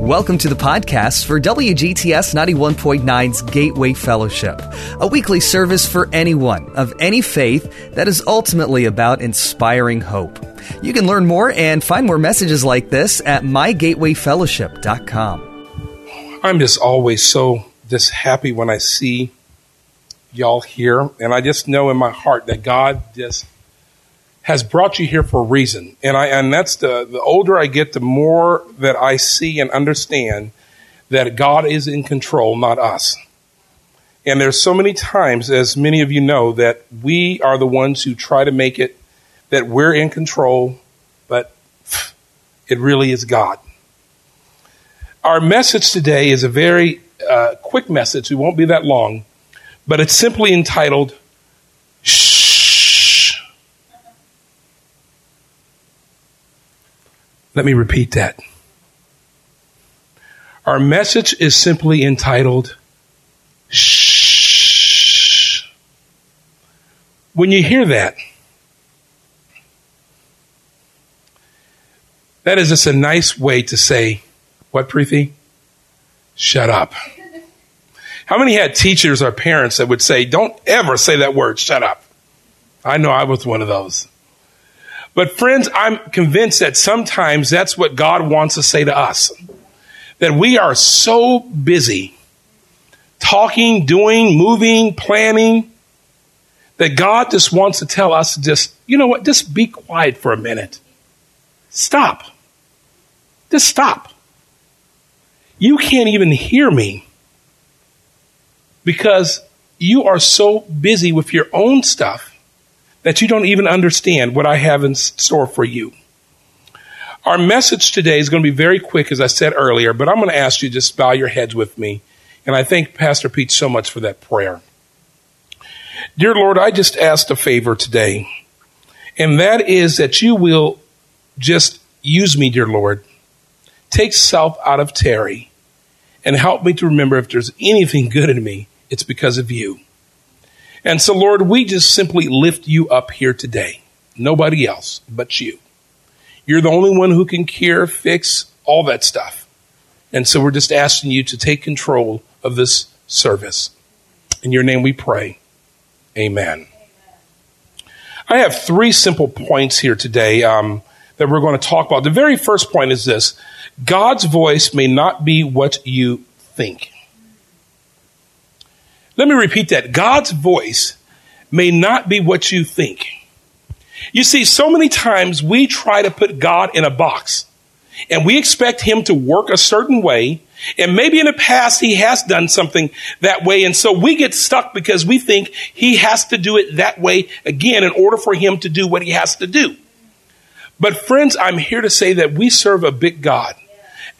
Welcome to the podcast for WGTS 91.9's Gateway Fellowship, a weekly service for anyone of any faith that is ultimately about inspiring hope. You can learn more and find more messages like this at mygatewayfellowship.com. I'm just always so just happy when I see y'all here, and I just know in my heart that God just has brought you here for a reason. And I and that's the the older I get, the more that I see and understand that God is in control, not us. And there's so many times, as many of you know, that we are the ones who try to make it that we're in control, but it really is God. Our message today is a very uh, quick message. It won't be that long, but it's simply entitled Shh. Let me repeat that. Our message is simply entitled Shh. When you hear that, that is just a nice way to say, what, Preeti? Shut up. How many had teachers or parents that would say, don't ever say that word, shut up? I know I was one of those. But friends, I'm convinced that sometimes that's what God wants to say to us. That we are so busy talking, doing, moving, planning, that God just wants to tell us to just, you know what, just be quiet for a minute. Stop. Just stop. You can't even hear me because you are so busy with your own stuff that you don't even understand what I have in store for you. Our message today is going to be very quick, as I said earlier, but I'm going to ask you to just bow your heads with me. And I thank Pastor Pete so much for that prayer. Dear Lord, I just asked a favor today, and that is that you will just use me, dear Lord. Take self out of Terry and help me to remember if there's anything good in me, it's because of you. And so, Lord, we just simply lift you up here today. Nobody else but you. You're the only one who can cure, fix, all that stuff. And so we're just asking you to take control of this service. In your name we pray. Amen. I have three simple points here today um, that we're going to talk about. The very first point is this God's voice may not be what you think. Let me repeat that. God's voice may not be what you think. You see, so many times we try to put God in a box and we expect him to work a certain way. And maybe in the past he has done something that way. And so we get stuck because we think he has to do it that way again in order for him to do what he has to do. But friends, I'm here to say that we serve a big God.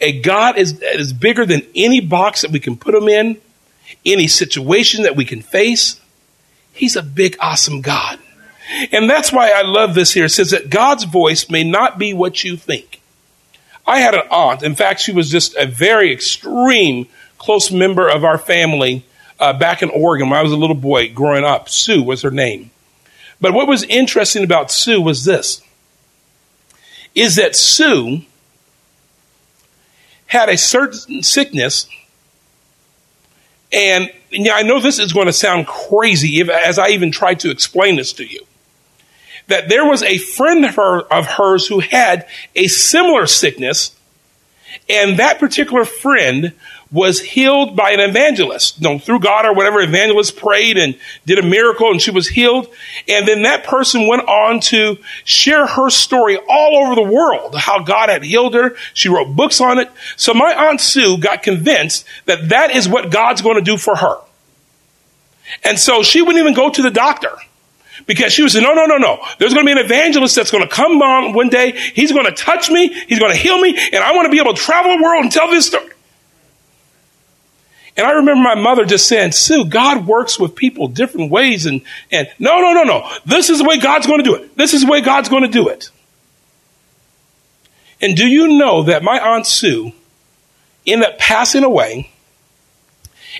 A God is, is bigger than any box that we can put him in any situation that we can face. He's a big, awesome God. And that's why I love this here. It says that God's voice may not be what you think. I had an aunt. In fact, she was just a very extreme close member of our family uh, back in Oregon when I was a little boy growing up. Sue was her name. But what was interesting about Sue was this is that Sue had a certain sickness and yeah, I know this is going to sound crazy if, as I even try to explain this to you. That there was a friend of, her, of hers who had a similar sickness, and that particular friend was healed by an evangelist. You know, through God or whatever, evangelist prayed and did a miracle and she was healed. And then that person went on to share her story all over the world, how God had healed her. She wrote books on it. So my Aunt Sue got convinced that that is what God's going to do for her. And so she wouldn't even go to the doctor because she was saying, no, no, no, no. There's going to be an evangelist that's going to come on one day. He's going to touch me. He's going to heal me. And I want to be able to travel the world and tell this story. And I remember my mother just saying, Sue, God works with people different ways. And, and no, no, no, no. This is the way God's going to do it. This is the way God's going to do it. And do you know that my Aunt Sue ended up passing away?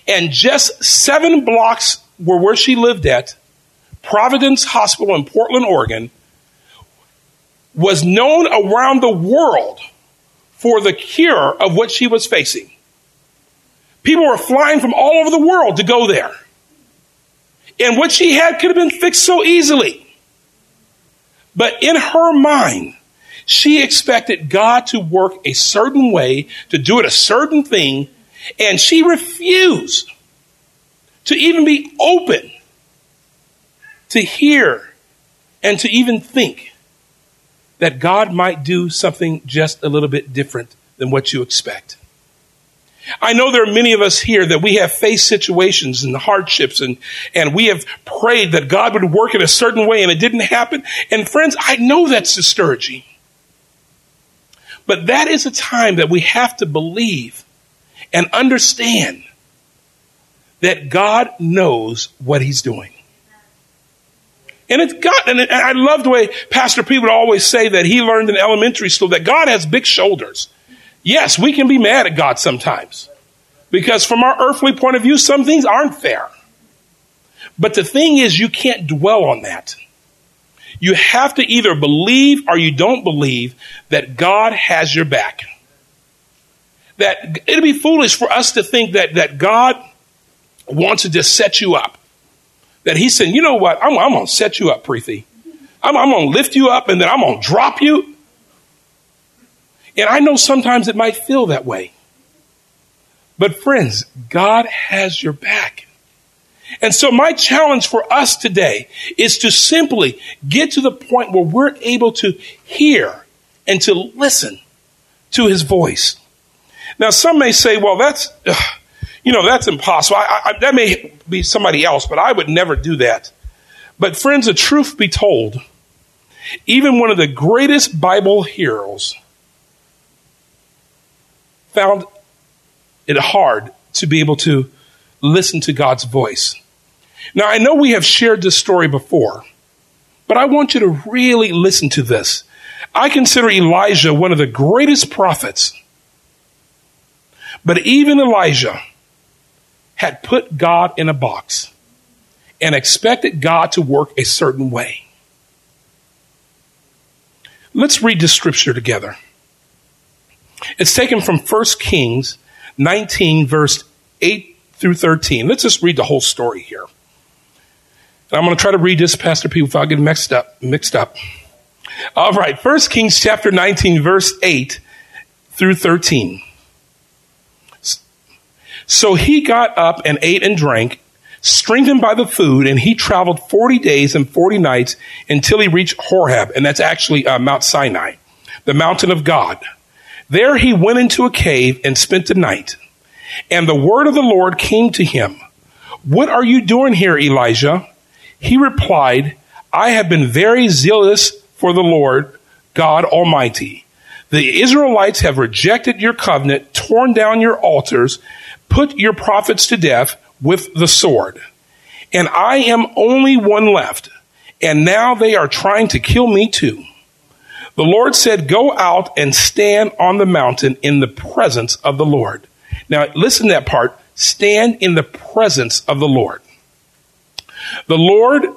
And just seven blocks were where she lived at, Providence Hospital in Portland, Oregon, was known around the world for the cure of what she was facing. People were flying from all over the world to go there. And what she had could have been fixed so easily. But in her mind, she expected God to work a certain way, to do it a certain thing, and she refused to even be open to hear and to even think that God might do something just a little bit different than what you expect. I know there are many of us here that we have faced situations and hardships and, and we have prayed that God would work in a certain way and it didn't happen. And friends, I know that's discouraging. But that is a time that we have to believe and understand that God knows what he's doing. And it's God, and I love the way Pastor P would always say that he learned in elementary school that God has big shoulders. Yes, we can be mad at God sometimes because from our earthly point of view, some things aren't fair. But the thing is, you can't dwell on that. You have to either believe or you don't believe that God has your back. That it'd be foolish for us to think that, that God wants to just set you up. That He said, you know what, I'm, I'm going to set you up, Preeti. I'm, I'm going to lift you up and then I'm going to drop you and I know sometimes it might feel that way. But friends, God has your back. And so my challenge for us today is to simply get to the point where we're able to hear and to listen to his voice. Now, some may say, well, that's, you know, that's impossible. I, I, that may be somebody else, but I would never do that. But friends, the truth be told, even one of the greatest Bible heroes found it hard to be able to listen to God's voice. Now, I know we have shared this story before, but I want you to really listen to this. I consider Elijah one of the greatest prophets. But even Elijah had put God in a box and expected God to work a certain way. Let's read this scripture together. It's taken from 1 Kings 19, verse 8 through 13. Let's just read the whole story here. And I'm going to try to read this, Pastor P, without getting mixed up. Mixed up. All right, 1 Kings chapter 19, verse 8 through 13. So he got up and ate and drank, strengthened by the food, and he traveled 40 days and 40 nights until he reached Horeb, and that's actually uh, Mount Sinai, the mountain of God. There he went into a cave and spent the night. And the word of the Lord came to him. What are you doing here, Elijah? He replied, I have been very zealous for the Lord God Almighty. The Israelites have rejected your covenant, torn down your altars, put your prophets to death with the sword. And I am only one left, and now they are trying to kill me too. The Lord said, Go out and stand on the mountain in the presence of the Lord. Now, listen to that part. Stand in the presence of the Lord. The Lord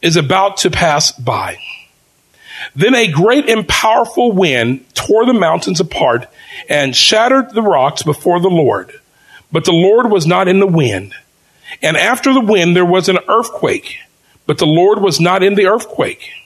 is about to pass by. Then a great and powerful wind tore the mountains apart and shattered the rocks before the Lord. But the Lord was not in the wind. And after the wind, there was an earthquake, but the Lord was not in the earthquake.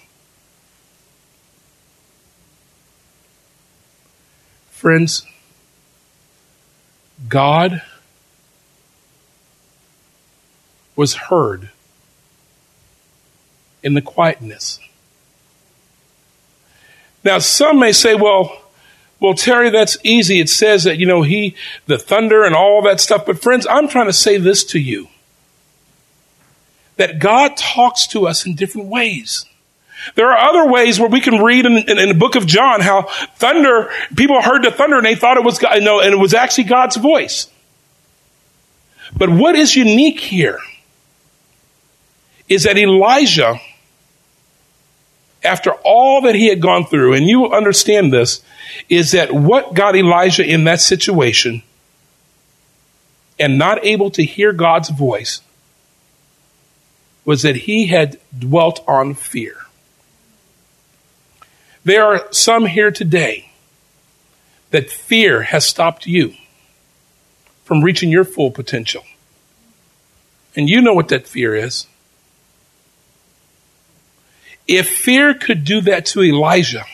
Friends, God was heard in the quietness. Now, some may say, well, well, Terry, that's easy. It says that, you know, he, the thunder and all that stuff. But friends, I'm trying to say this to you that God talks to us in different ways. There are other ways where we can read in, in, in, the book of John how thunder, people heard the thunder and they thought it was God, no, and it was actually God's voice. But what is unique here is that Elijah, after all that he had gone through, and you will understand this, is that what got Elijah in that situation and not able to hear God's voice was that he had dwelt on fear. There are some here today that fear has stopped you from reaching your full potential. And you know what that fear is. If fear could do that to Elijah,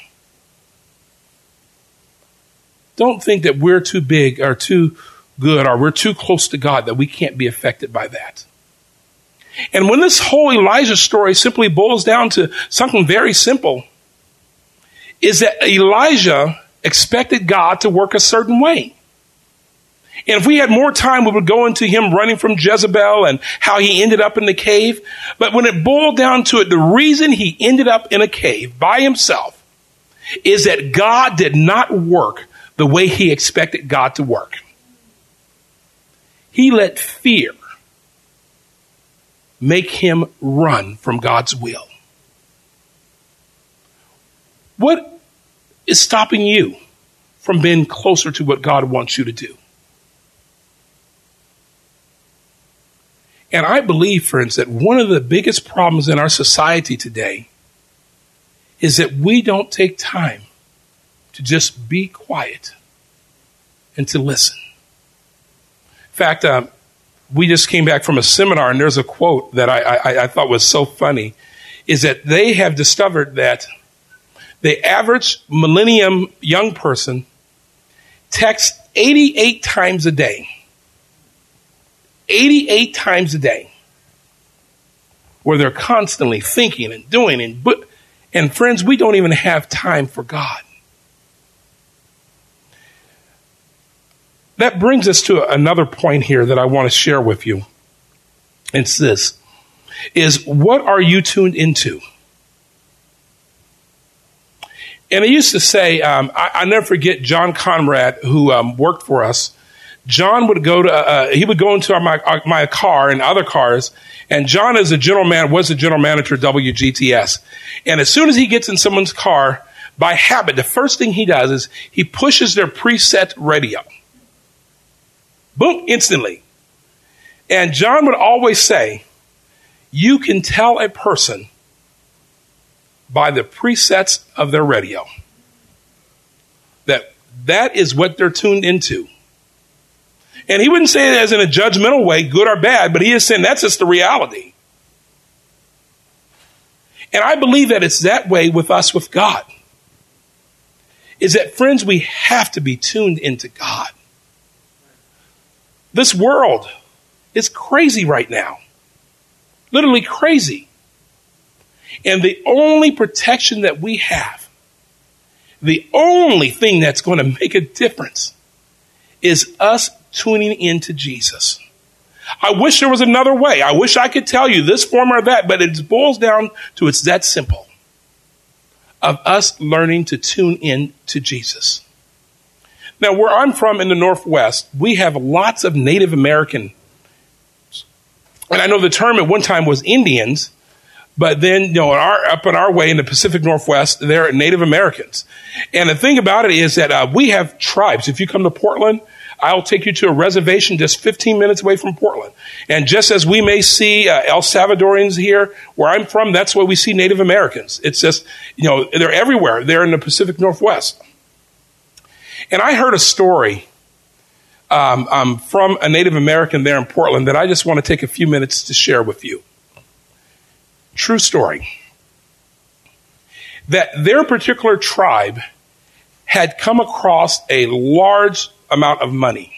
don't think that we're too big or too good or we're too close to God that we can't be affected by that. And when this whole Elijah story simply boils down to something very simple, is that Elijah expected God to work a certain way. And if we had more time, we would go into him running from Jezebel and how he ended up in the cave. But when it boiled down to it, the reason he ended up in a cave by himself is that God did not work the way he expected God to work. He let fear make him run from God's will. What is stopping you from being closer to what God wants you to do? And I believe, friends, that one of the biggest problems in our society today is that we don't take time to just be quiet and to listen. In fact, uh, we just came back from a seminar, and there's a quote that I, I, I thought was so funny is that they have discovered that the average millennium young person texts 88 times a day. 88 times a day. Where they're constantly thinking and doing and but and friends, we don't even have time for God. That brings us to another point here that I want to share with you. It's this is what are you tuned into? And I used to say, um, I, never forget John Conrad, who um, worked for us. John would go to, uh, he would go into our, my, uh, my car and other cars, and John, as a general man, was a general manager of WGTS. And as soon as he gets in someone's car, by habit, the first thing he does is he pushes their preset radio. Boom, instantly. And John would always say, you can tell a person by the presets of their radio. That that is what they're tuned into. And he wouldn't say it as in a judgmental way, good or bad, but he is saying that's just the reality. And I believe that it's that way with us with God. Is that friends, we have to be tuned into God. This world is crazy right now. Literally crazy. And the only protection that we have, the only thing that's going to make a difference is us tuning into Jesus. I wish there was another way. I wish I could tell you this form or that, but it boils down to it's that simple of us learning to tune in to Jesus. Now, where I'm from in the Northwest, we have lots of Native American, and I know the term at one time was Indians, but then, you know, our, up in our way in the Pacific Northwest, they're Native Americans. And the thing about it is that uh, we have tribes. If you come to Portland, I'll take you to a reservation just 15 minutes away from Portland. And just as we may see uh, El Salvadorians here, where I'm from, that's where we see Native Americans. It's just, you know, they're everywhere. They're in the Pacific Northwest. And I heard a story um, um, from a Native American there in Portland that I just want to take a few minutes to share with you. True story. That their particular tribe had come across a large amount of money.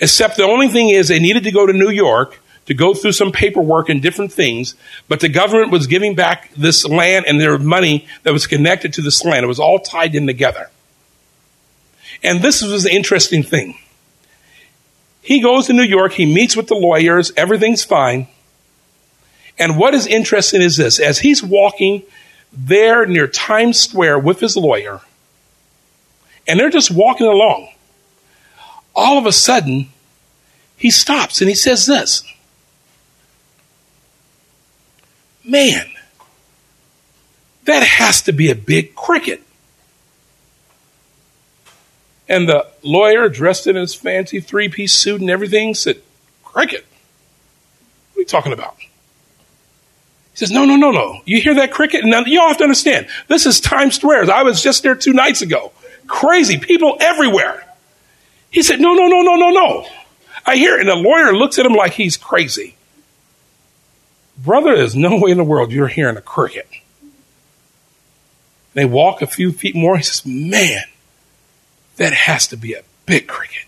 Except the only thing is they needed to go to New York to go through some paperwork and different things, but the government was giving back this land and their money that was connected to this land. It was all tied in together. And this was the interesting thing. He goes to New York, he meets with the lawyers, everything's fine. And what is interesting is this as he's walking there near Times Square with his lawyer, and they're just walking along, all of a sudden, he stops and he says this Man, that has to be a big cricket. And the lawyer, dressed in his fancy three piece suit and everything, said, Cricket? What are you talking about? He says, No, no, no, no. You hear that cricket? Now, you all have to understand, this is Times Square. I was just there two nights ago. Crazy people everywhere. He said, No, no, no, no, no, no. I hear it. And the lawyer looks at him like he's crazy. Brother, there's no way in the world you're hearing a cricket. They walk a few feet more. He says, Man, that has to be a big cricket.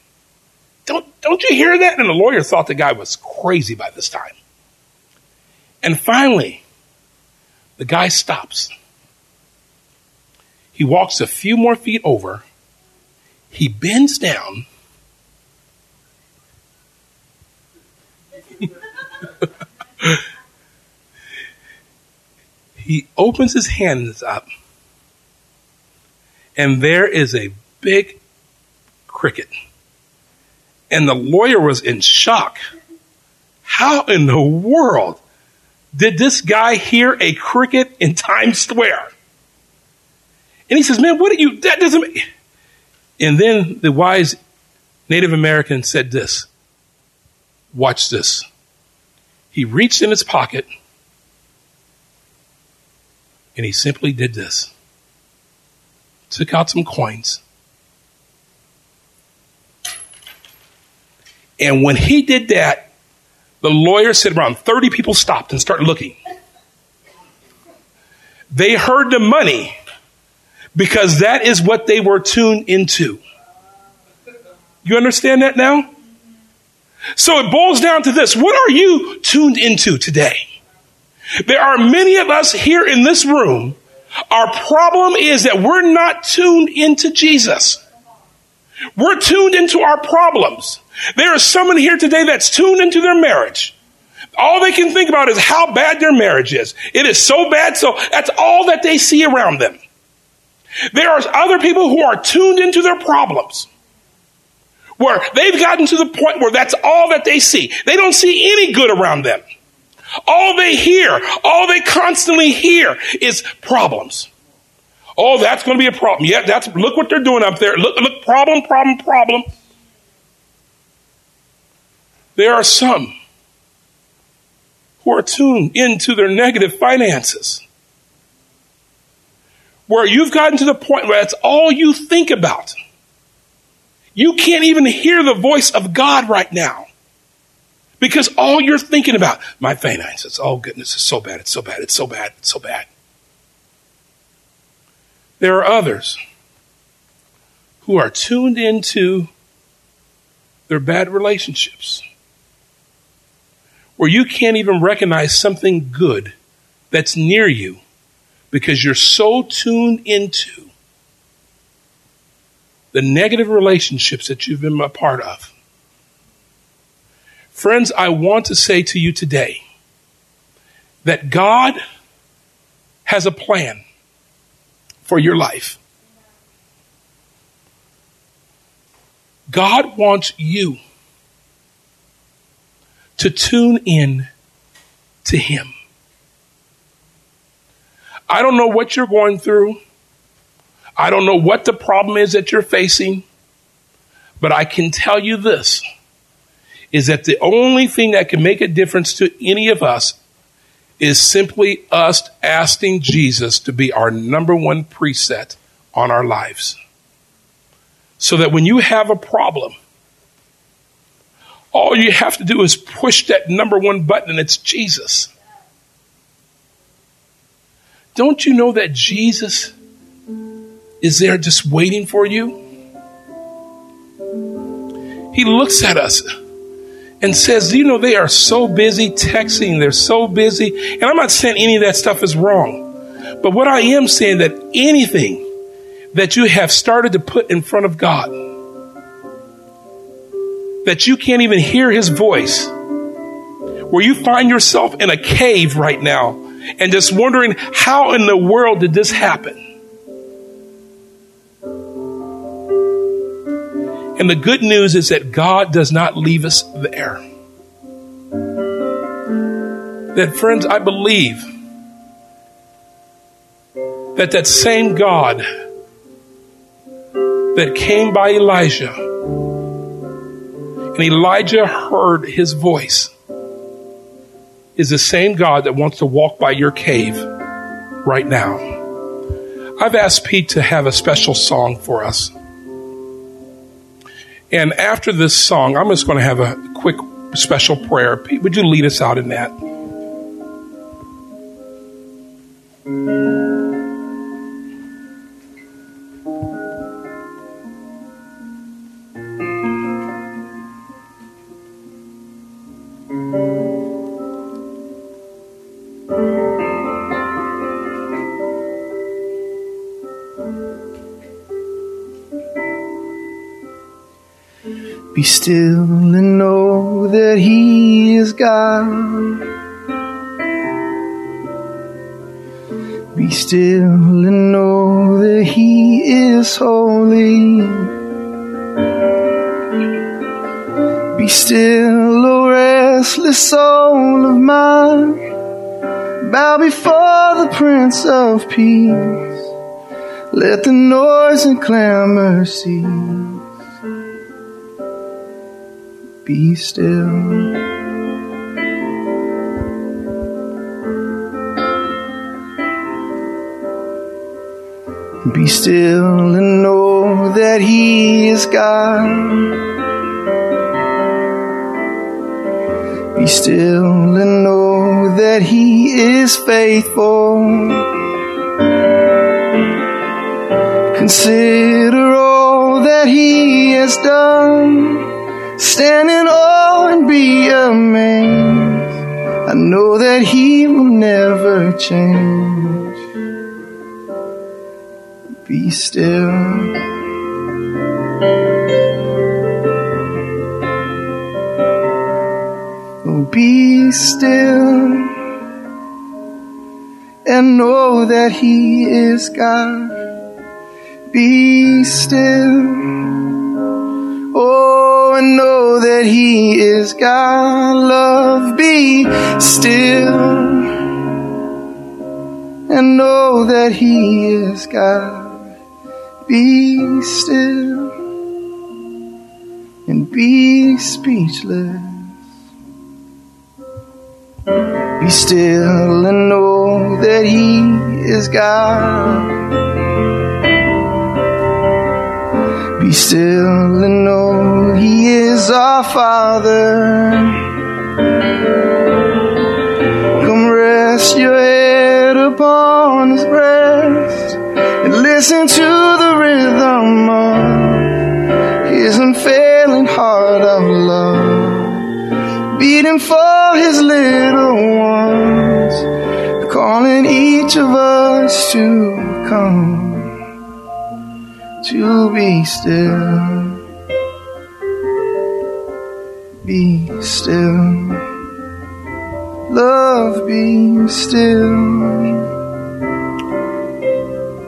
Don't, don't you hear that? And the lawyer thought the guy was crazy by this time. And finally, the guy stops. He walks a few more feet over. He bends down. he opens his hands up, and there is a big cricket. And the lawyer was in shock. How in the world did this guy hear a cricket in Times Square? And he says, Man, what are you, that doesn't. And then the wise Native American said this Watch this. He reached in his pocket and he simply did this took out some coins And when he did that, the lawyer said around 30 people stopped and started looking. They heard the money because that is what they were tuned into. You understand that now? So it boils down to this. What are you tuned into today? There are many of us here in this room. Our problem is that we're not tuned into Jesus. We're tuned into our problems. There is someone here today that's tuned into their marriage. All they can think about is how bad their marriage is. It is so bad, so that's all that they see around them. There are other people who are tuned into their problems. Where they've gotten to the point where that's all that they see. They don't see any good around them. All they hear, all they constantly hear is problems. Oh, that's going to be a problem. Yeah, that's look what they're doing up there. Look, look, problem, problem, problem. There are some who are tuned into their negative finances. Where you've gotten to the point where that's all you think about. You can't even hear the voice of God right now. Because all you're thinking about, my finances, oh goodness, it's so bad, it's so bad, it's so bad, it's so bad. There are others who are tuned into their bad relationships where you can't even recognize something good that's near you because you're so tuned into the negative relationships that you've been a part of. Friends, I want to say to you today that God has a plan for your life. God wants you to tune in to Him. I don't know what you're going through. I don't know what the problem is that you're facing, but I can tell you this is that the only thing that can make a difference to any of us is simply us asking Jesus to be our number one preset on our lives. So that when you have a problem, all you have to do is push that number one button, and it's Jesus. Don't you know that Jesus is there just waiting for you? He looks at us and says, You know, they are so busy texting, they're so busy. And I'm not saying any of that stuff is wrong. But what I am saying that anything that you have started to put in front of God, that you can't even hear his voice, where you find yourself in a cave right now and just wondering how in the world did this happen? And the good news is that God does not leave us there. That, friends, I believe that that same God that came by Elijah and Elijah heard his voice is the same God that wants to walk by your cave right now. I've asked Pete to have a special song for us. And after this song, I'm just going to have a quick special prayer. Pete, would you lead us out in that? Be still and know that He is God. Be still and know that He is holy. Be still, O restless soul of mine. Bow before the Prince of Peace. Let the noise and clamor cease. Be still. Be still and know that He is God. Be still and know that He is faithful. Consider all that He has done stand in awe and be amazed. I know that He will never change. Be still. Oh, be still and know that He is God. Be still And know that He is God. Love, be still. And know that He is God. Be still. And be speechless. Be still and know that He is God. Be still and know He is our Father. Come rest your head upon His breast and listen to the rhythm of His unfailing heart of love, beating for His little ones, calling each of us to come to be still. Be still. Love, be still.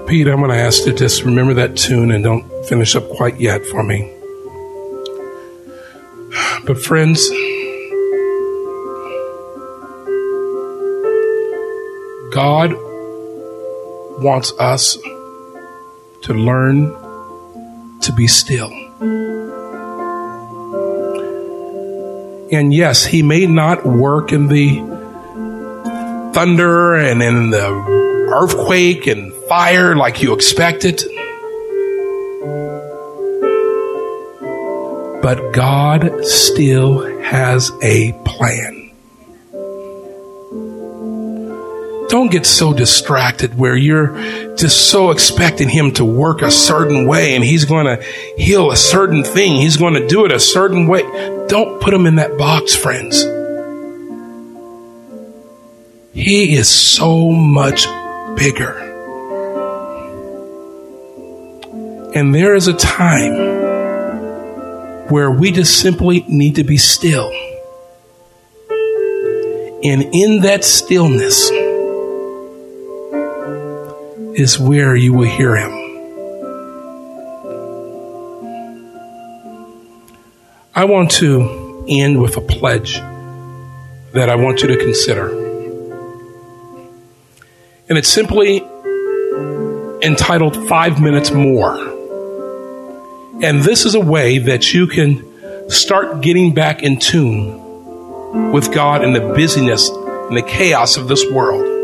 Pete, I'm going to ask you to just remember that tune and don't finish up quite yet for me. But, friends, God wants us to learn to be still. And yes, he may not work in the thunder and in the earthquake and fire like you expected. But God still has a plan. Don't get so distracted where you're just so expecting him to work a certain way and he's going to heal a certain thing. He's going to do it a certain way. Don't put him in that box, friends. He is so much bigger. And there is a time where we just simply need to be still And in that stillness is where you will hear him. I want to end with a pledge that I want you to consider. And it's simply entitled Five Minutes More. And this is a way that you can start getting back in tune with God in the busyness and the chaos of this world.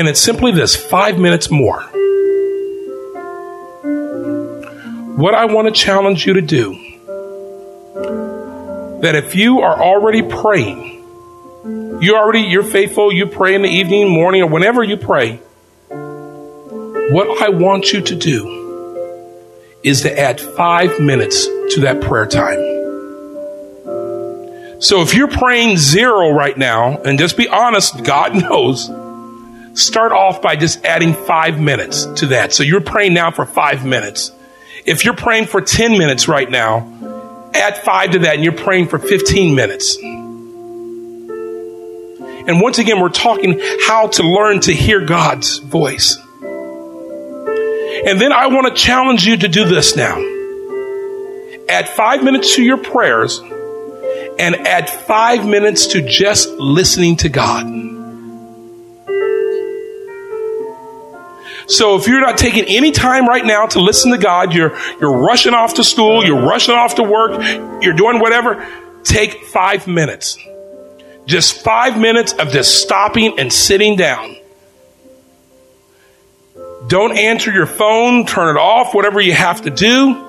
And it's simply this five minutes more. what I want to challenge you to do that if you are already praying, you already you're faithful, you pray in the evening, morning, or whenever you pray. What I want you to do is to add five minutes to that prayer time. So if you're praying zero right now, and just be honest, God knows, start off by just adding five minutes to that. So you're praying now for five minutes. If you're praying for 10 minutes right now, add five to that and you're praying for 15 minutes. And once again, we're talking how to learn to hear God's voice. And then I want to challenge you to do this now. Add five minutes to your prayers and add five minutes to just listening to God. So if you're not taking any time right now to listen to God, you're, you're rushing off to school, you're rushing off to work, you're doing whatever, take five minutes. Just five minutes of just stopping and sitting down. Don't answer your phone, turn it off, whatever you have to do.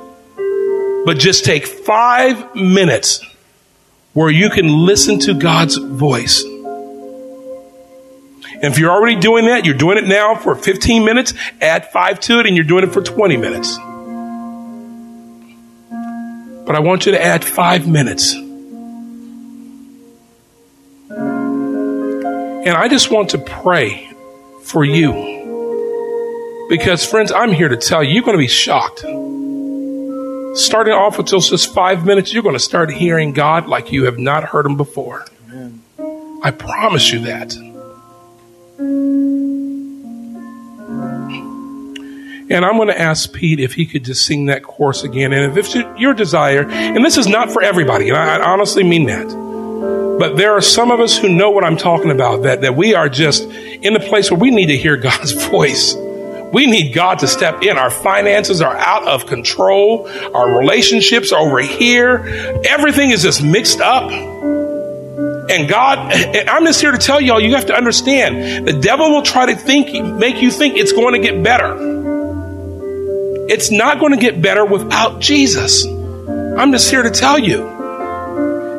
But just take five minutes where you can listen to God's voice. And if you're already doing that, you're doing it now for 15 minutes, add five to it, and you're doing it for 20 minutes. But I want you to add five minutes. And I just want to pray for you. Because, friends, I'm here to tell you, you're going to be shocked. Starting off with just five minutes, you're going to start hearing God like you have not heard Him before. Amen. I promise you that. And I'm going to ask Pete if he could just sing that chorus again. And if it's your desire, and this is not for everybody, and I honestly mean that. But there are some of us who know what I'm talking about, that, that we are just in the place where we need to hear God's voice. We need God to step in. Our finances are out of control. Our relationships are over here. Everything is just mixed up. And God, I'm just here to tell y'all, you have to understand, the devil will try to think, make you think it's going to get better. It's not going to get better without Jesus. I'm just here to tell you.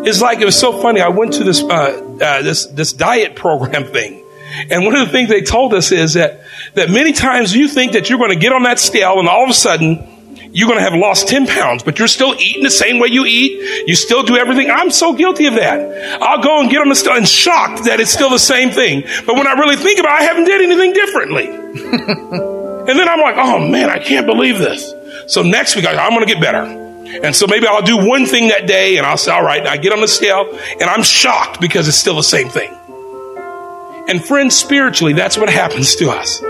It's like it was so funny. I went to this uh, uh, this this diet program thing, and one of the things they told us is that that many times you think that you're going to get on that scale, and all of a sudden you're going to have lost 10 pounds, but you're still eating the same way you eat. You still do everything. I'm so guilty of that. I'll go and get on the scale and shocked that it's still the same thing. But when I really think about it, I haven't did anything differently. And then I'm like, oh man, I can't believe this. So next week, I, I'm going to get better. And so maybe I'll do one thing that day and I'll say, all right, I get on the scale and I'm shocked because it's still the same thing. And friends, spiritually, that's what happens to us.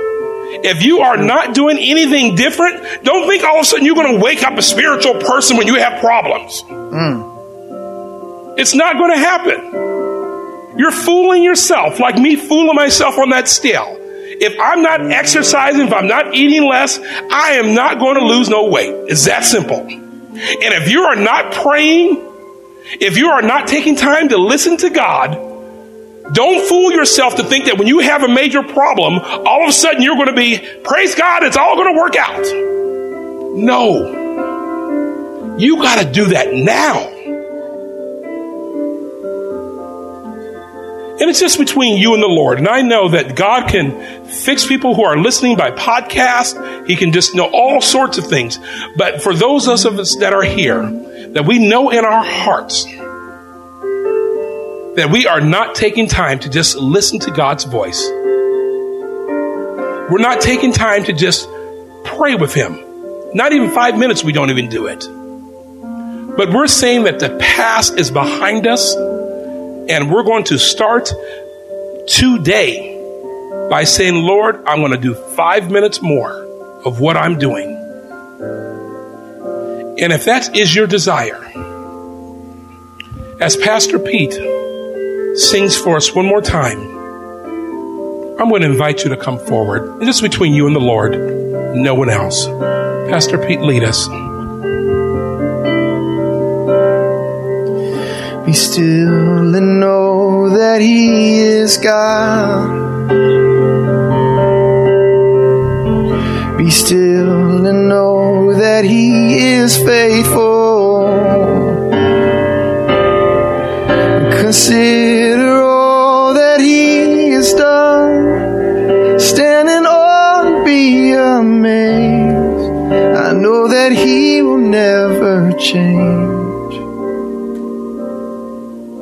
If you are not doing anything different, don't think all of a sudden you're going to wake up a spiritual person when you have problems. Mm. It's not going to happen. You're fooling yourself, like me fooling myself on that scale if I'm not exercising, if I'm not eating less, I am not going to lose no weight. It's that simple. And if you are not praying, if you are not taking time to listen to God, don't fool yourself to think that when you have a major problem, all of a sudden you're going to be, praise God, it's all going to work out. No. You got to do that now. And it's just between you and the Lord. And I know that God can fix people who are listening by podcast. He can just know all sorts of things. But for those of us that are here, that we know in our hearts that we are not taking time to just listen to God's voice. We're not taking time to just pray with Him. Not even five minutes, we don't even do it. But we're saying that the past is behind us and we're going to start today by saying, Lord, I'm going to do five minutes more of what I'm doing. And if that is your desire, as Pastor Pete sings for us one more time, I'm going to invite you to come forward. And just between you and the Lord, no one else. Pastor Pete, lead us. Be still and know that He is God. Be still and know that He is faithful. Consider change.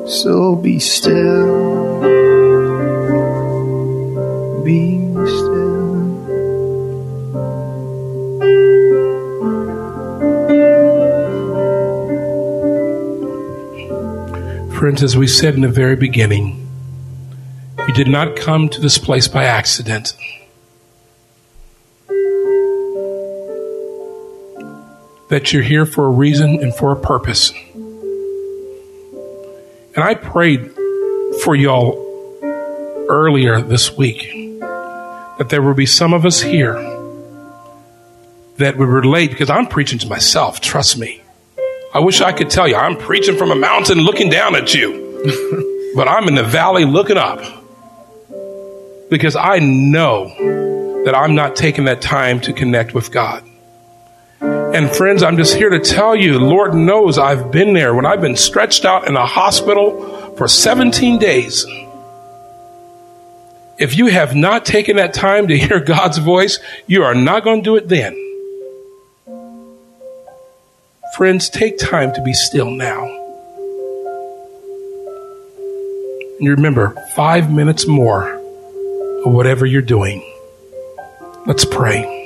So be still. Be still. Friends, as we said in the very beginning, you did not come to this place by accident. That you're here for a reason and for a purpose. And I prayed for y'all earlier this week that there would be some of us here that would relate because I'm preaching to myself, trust me. I wish I could tell you I'm preaching from a mountain looking down at you, but I'm in the valley looking up because I know that I'm not taking that time to connect with God. And friends, I'm just here to tell you, Lord knows I've been there when I've been stretched out in a hospital for 17 days. If you have not taken that time to hear God's voice, you are not going to do it then. Friends, take time to be still now. And remember, five minutes more of whatever you're doing. Let's pray.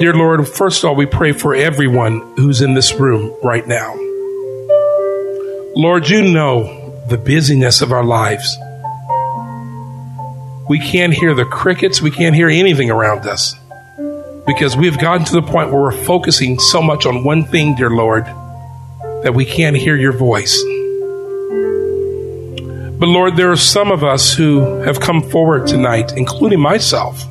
Dear Lord, first of all, we pray for everyone who's in this room right now. Lord, you know the busyness of our lives. We can't hear the crickets, we can't hear anything around us because we've gotten to the point where we're focusing so much on one thing, dear Lord, that we can't hear your voice. But Lord, there are some of us who have come forward tonight, including myself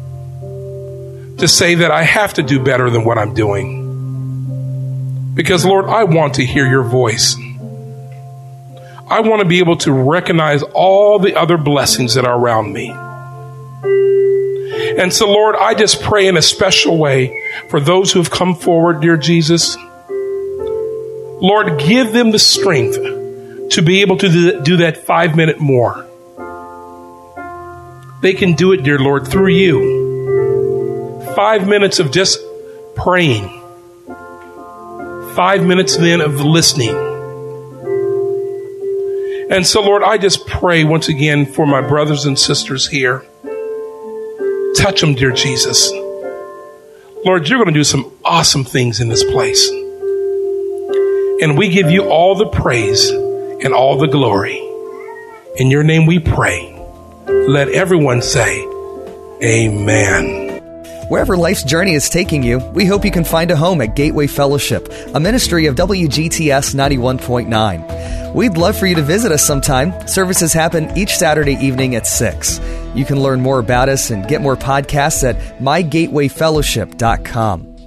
to say that I have to do better than what I'm doing. Because, Lord, I want to hear your voice. I want to be able to recognize all the other blessings that are around me. And so, Lord, I just pray in a special way for those who have come forward, dear Jesus. Lord, give them the strength to be able to do that five minute more. They can do it, dear Lord, through you five minutes of just praying, five minutes then of listening. And so, Lord, I just pray once again for my brothers and sisters here. Touch them, dear Jesus. Lord, you're going to do some awesome things in this place. And we give you all the praise and all the glory. In your name we pray. Let everyone say, Amen. Wherever life's journey is taking you, we hope you can find a home at Gateway Fellowship, a ministry of WGTS 91.9. We'd love for you to visit us sometime. Services happen each Saturday evening at 6. You can learn more about us and get more podcasts at mygatewayfellowship.com.